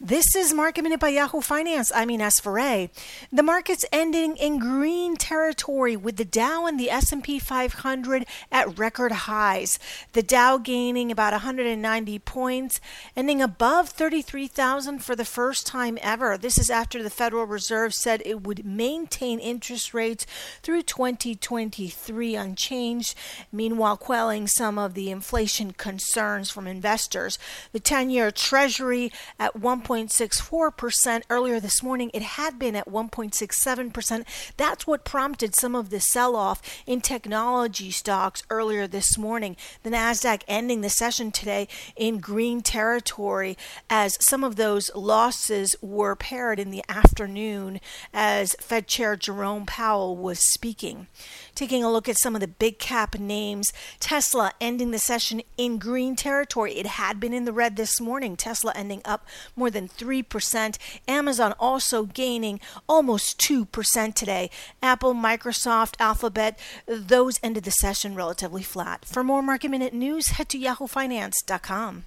This is Market Minute by Yahoo Finance. I'm Ines Ferre. The market's ending in green territory with the Dow and the S&P 500 at record highs. The Dow gaining about 190 points, ending above 33,000 for the first time ever. This is after the Federal Reserve said it would maintain interest rates through 2023 unchanged, meanwhile quelling some of the inflation concerns from investors. The 10-year Treasury at 1. 1.64% earlier this morning. It had been at 1.67%. That's what prompted some of the sell off in technology stocks earlier this morning. The NASDAQ ending the session today in green territory as some of those losses were pared in the afternoon as Fed Chair Jerome Powell was speaking. Taking a look at some of the big cap names, Tesla ending the session in green territory. It had been in the red this morning. Tesla ending up more than 3%. Amazon also gaining almost 2% today. Apple, Microsoft, Alphabet, those ended the session relatively flat. For more market minute news, head to yahoofinance.com.